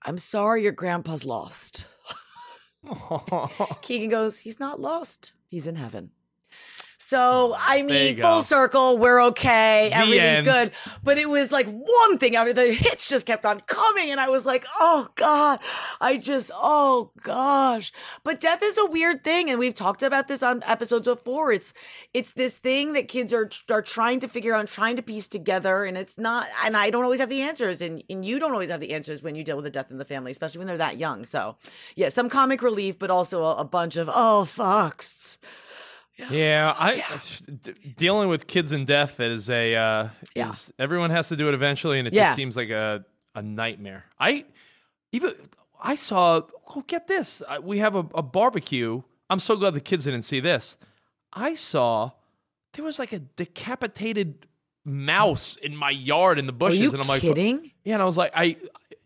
I'm sorry your grandpa's lost. Keegan goes, He's not lost. He's in heaven. So, I mean, full go. circle, we're okay. The Everything's end. good. But it was like one thing after the hits just kept on coming. And I was like, oh God, I just, oh gosh. But death is a weird thing. And we've talked about this on episodes before. It's, it's this thing that kids are, are trying to figure out, trying to piece together. And it's not, and I don't always have the answers. And, and you don't always have the answers when you deal with a death in the family, especially when they're that young. So yeah, some comic relief, but also a, a bunch of, oh, fucks. Yeah, I d- dealing with kids and death is a uh, Yeah. is everyone has to do it eventually, and it Yeah. just seems like a a nightmare. I even I saw. Oh, get this! I, we have a, a barbecue. I'm so glad the kids didn't see this. I saw there was like a decapitated mouse in my yard in the bushes, and I'm like, kidding? yeah, and I was like, I.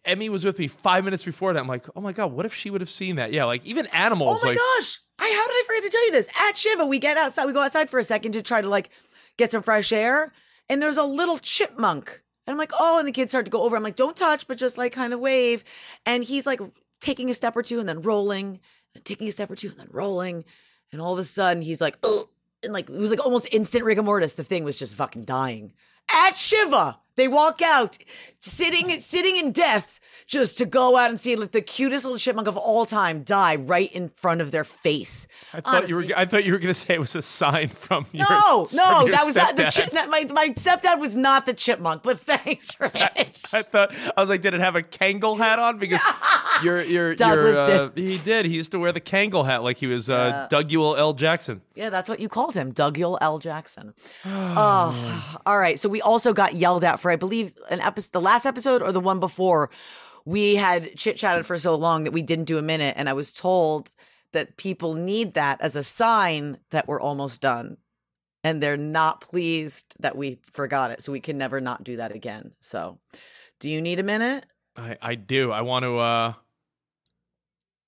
Emmy was with me five minutes before that. I'm like, oh my god, what if she would have seen that? Yeah, like even animals. Oh my like, gosh! I how did I forget to tell you this? At Shiva, we get outside. We go outside for a second to try to like get some fresh air, and there's a little chipmunk. And I'm like, oh, and the kids start to go over. I'm like, don't touch, but just like kind of wave. And he's like taking a step or two and then rolling, and taking a step or two and then rolling. And all of a sudden, he's like, oh, and like it was like almost instant rigor mortis. The thing was just fucking dying. At Shiva, they walk out, sitting sitting in death, just to go out and see like the cutest little chipmunk of all time die right in front of their face. I thought you were. I thought you were going to say it was a sign from your. No, from no, your that was not the chip. That, my my stepdad was not the chipmunk, but thanks, Rich. I thought I was like, did it have a Kangol hat on? Because your your Douglas your uh, he did. He used to wear the Kangol hat like he was uh, Doug Ewell L. Jackson. Yeah, that's what you called him, Dougule L. Jackson. oh, all right. So we also got yelled at for, I believe, an episode, the last episode or the one before. We had chit chatted for so long that we didn't do a minute, and I was told that people need that as a sign that we're almost done, and they're not pleased that we forgot it. So we can never not do that again. So, do you need a minute? I, I do. I want to. Uh,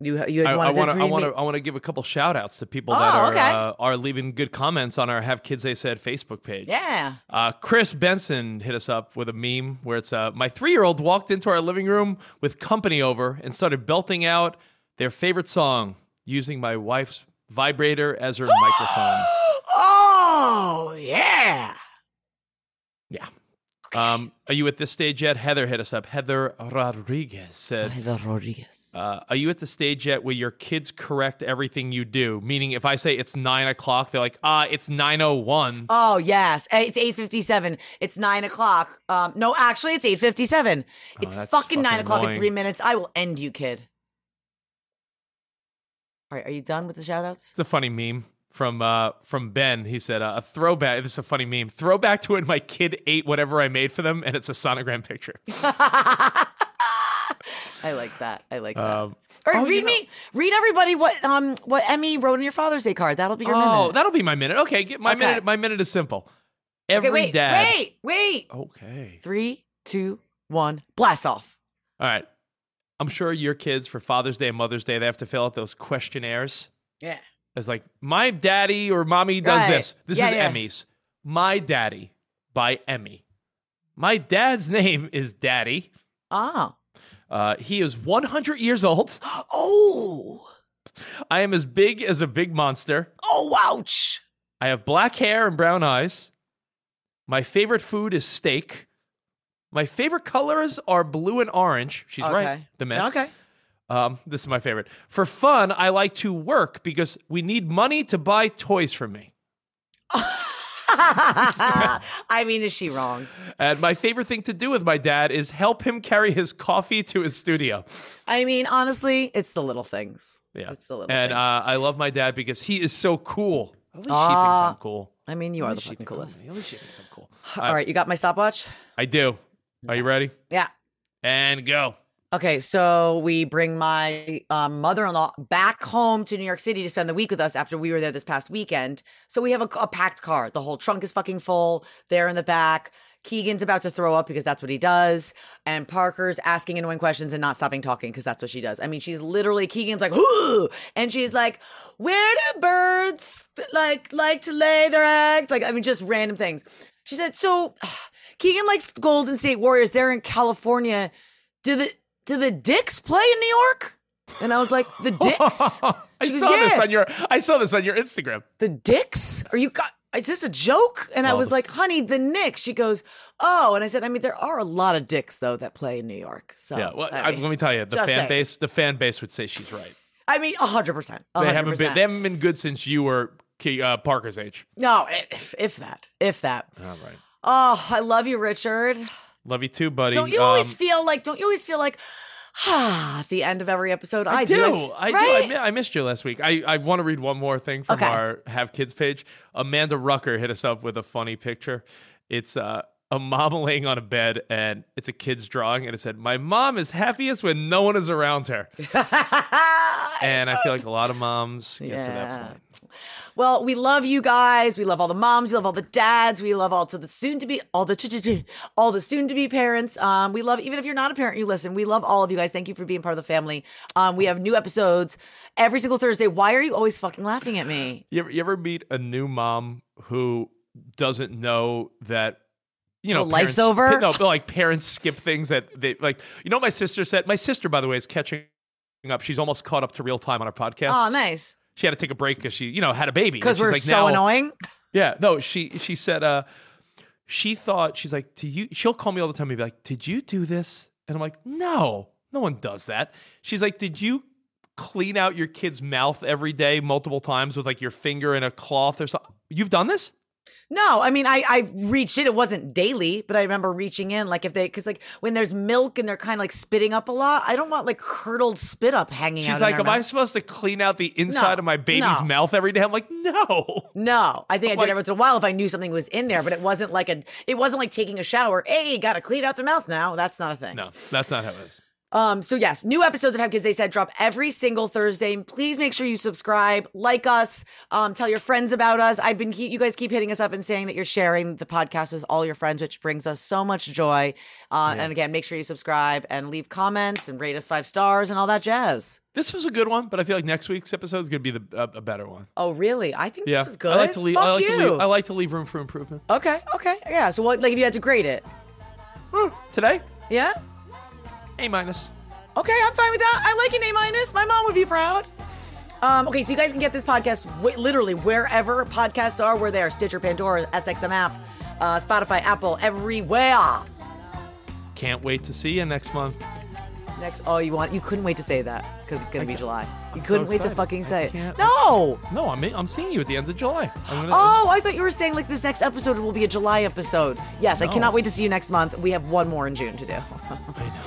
You you I had wanted want to. I want to. I want to give a couple shout outs to people that Oh, are okay. uh, are leaving good comments on our Have Kids They Said Facebook page. Yeah. Uh, Chris Benson hit us up with a meme where it's uh, my three year old walked into our living room with company over and started belting out their favorite song using my wife's vibrator as her microphone. Oh yeah. Um, are you at this stage yet? Heather hit us up. Heather Rodriguez said, Heather Rodriguez. uh, "Are you at the stage yet where your kids correct everything you do? Meaning, if I say it's nine o'clock, they're like, ah, it's nine o one. Oh yes, it's eight fifty seven. It's nine o'clock. Um, no, actually, it's eight fifty seven. It's that's fucking nine o'clock in annoying. three minutes. I will end you, kid. All right, are you done with the shout outs? It's a funny meme from uh, from Ben. He said uh, a throwback. This is a funny meme. Throwback to when my kid ate whatever I made for them, and it's a sonogram picture. I like that. I like that. Um, All right, oh, you read know- me, read everybody what um what Emmy wrote in your Father's Day card. That'll be your Oh, minute. Oh, that'll be my minute. Okay, get my Okay. minute. My minute is simple. Every okay, wait, dad. wait, wait. Okay. Three, two, one, blast off. All right. I'm sure your kids for Father's Day and Mother's Day they have to fill out those questionnaires. Yeah. It's like my daddy or mommy does Right. this. This Yeah, is yeah. Emmy's. My daddy by Emmy. My dad's name is Daddy. Ah. Uh, he is 100 years old. Oh. I am as big as a big monster. Oh, ouch. I have black hair and brown eyes. My favorite food is steak. My favorite colors are blue and orange. She's right. The mix. Okay. Um, this is my favorite. For fun, I like to work because we need money to buy toys for me. I mean, is she wrong? And my favorite thing to do with my dad is help him carry his coffee to his studio. I mean, honestly, it's the little things. Yeah. It's the little and things. uh, I love my dad because he is so cool. At least she thinks Ah. I'm cool. I mean, you are the fucking thinks- coolest. At least she thinks I'm cool. All right, you got my stopwatch? I do. Are you ready? Yeah. And go. Okay, so we bring my um, mother-in-law back home to New York City to spend the week with us after we were there this past weekend. So we have a, a packed car. The whole trunk is fucking full. They're in the back. Keegan's about to throw up because that's what he does, and Parker's asking annoying questions and not stopping talking because that's what she does. I mean, she's literally Keegan's like, "Whoo," and she's like, "Where do birds like like to lay their eggs?" Like, I mean, just random things. She said, "So." Keegan likes Golden State Warriors. They're in California. Do the do the Dicks play in New York? And I was like, the Dicks? I She goes, saw this on your I saw this on your Instagram. The Dicks? Are you got? Is this a joke? And I was the- like, honey, the Knicks. She goes, oh. And I said, I mean, there are a lot of dicks though that play in New York. So Yeah, well, I I, mean, let me tell you, the fan saying. base, the fan base would say she's right. I mean, hundred percent. They haven't been, they haven't been good since you were uh, Parker's age. No, if, if that, if that. All right, Oh, I love you, Richard. Love you too, buddy. Don't you always Um, feel like? Don't you always feel like? Ah, at the end of every episode, I, I do. do. I right? do. I, I missed you last week. I, I want to read one more thing from Okay. our Have Kids page. Amanda Rucker hit us up with a funny picture. It's uh, a mom laying on a bed, and it's a kid's drawing, and it said, "My mom is happiest when no one is around her." and I feel like a lot of moms get to that point. Well, we love you guys. We love all the moms. We love all the dads. We love all to the soon to be all the all the soon to be parents. Um, we love even if you're not a parent, you listen. We love all of you guys. Thank you for being part of the family. Um, we have new episodes every single Thursday. Why are you always fucking laughing at me? You ever, you ever meet a new mom who doesn't know that you know life's parents- over? No, but like parents skip things that they like. You know, what my sister said. My sister, by the way, is catching up. She's almost caught up to real time on our podcast. Oh, nice. She had to take a break because she, you know, had a baby. Because we're like, so now- annoying. Yeah, no. She she said uh, she thought she's like, do you? She'll call me all the time and be like, did you do this? And I'm like, no, no one does that. She's like, did you clean out your kid's mouth every day multiple times with like your finger and a cloth or something? You've done this? No, I mean I I reached it. It wasn't daily, but I remember reaching in. Like if they, because like when there's milk and they're kind of like spitting up a lot, I don't want like curdled spit up hanging out. She's like, am I supposed to clean out the inside No, of my baby's no. mouth every day? I'm like, no. No, I think I Like- did every once in a while if I knew something was in there, but it wasn't like a. It wasn't like taking a shower. Hey, got to clean out the mouth now. That's not a thing. No, that's not how it is. Um. So yes, new episodes of Have Kids They Said drop every single Thursday. Please make sure you subscribe, like us, um, tell your friends about us. I've been keep, you guys keep hitting us up and saying that you're sharing the podcast with all your friends, which brings us so much joy. Uh, And again, make sure you subscribe and leave comments and rate us five stars and all that jazz. This was a good one, but I feel like next week's episode is going to be the a, a better one. Oh, really? I think Yeah, this is good. I like to leave. Fuck I like you. to leave. I like to leave room for improvement. okay. Okay. Yeah. So what? Like, if you had to grade it, Today, yeah. A minus. Okay, I'm fine with that. I like an A minus. My mom would be proud. Um, okay, so you guys can get this podcast wi- literally wherever podcasts are. We're there: Stitcher, Pandora, SXM app, uh, Spotify, Apple, everywhere. Can't wait to see you next month. Next, oh, you want? You couldn't wait to say that because it's gonna be July. You so couldn't wait to fucking say it. No. No, I'm I'm seeing you at the end of July. I'm gonna, Oh, I thought you were saying like this next episode will be a July episode. Yes, I cannot wait to see you next month. We have one more in June to do. I know.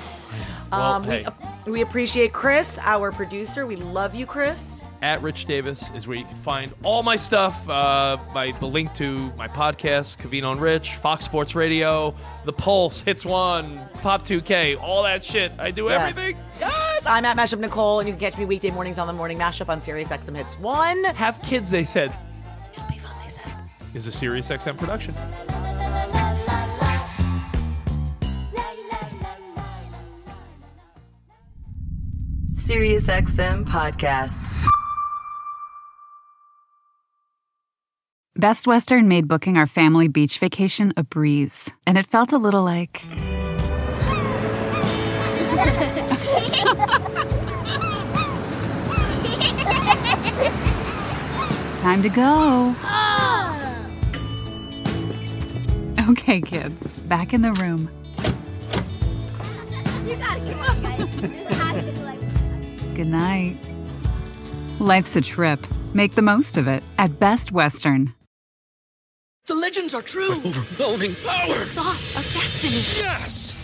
Well, Um, hey, we, we appreciate Chris, our producer. We love you, Chris. at Rich Davis is where you can find all my stuff. Uh, my the link to my podcast, Cavino and Rich, Fox Sports Radio, The Pulse, Hits One, Pop 2K, all that shit. I do everything. Yes, I'm at Mashup Nicole, and you can catch me weekday mornings on the morning mashup on Sirius XM Hits One. Have kids, they said. It'll be fun, they said. Is a Sirius XM production. SiriusXM podcasts. Best Western made booking our family beach vacation a breeze, and it felt a little like. Time to go. Okay, kids, back in the room. You gotta come on, guys. Good night. Life's a trip. Make the most of it at Best Western. The legends are true. Overwhelming power! The Sauce of destiny. Yes!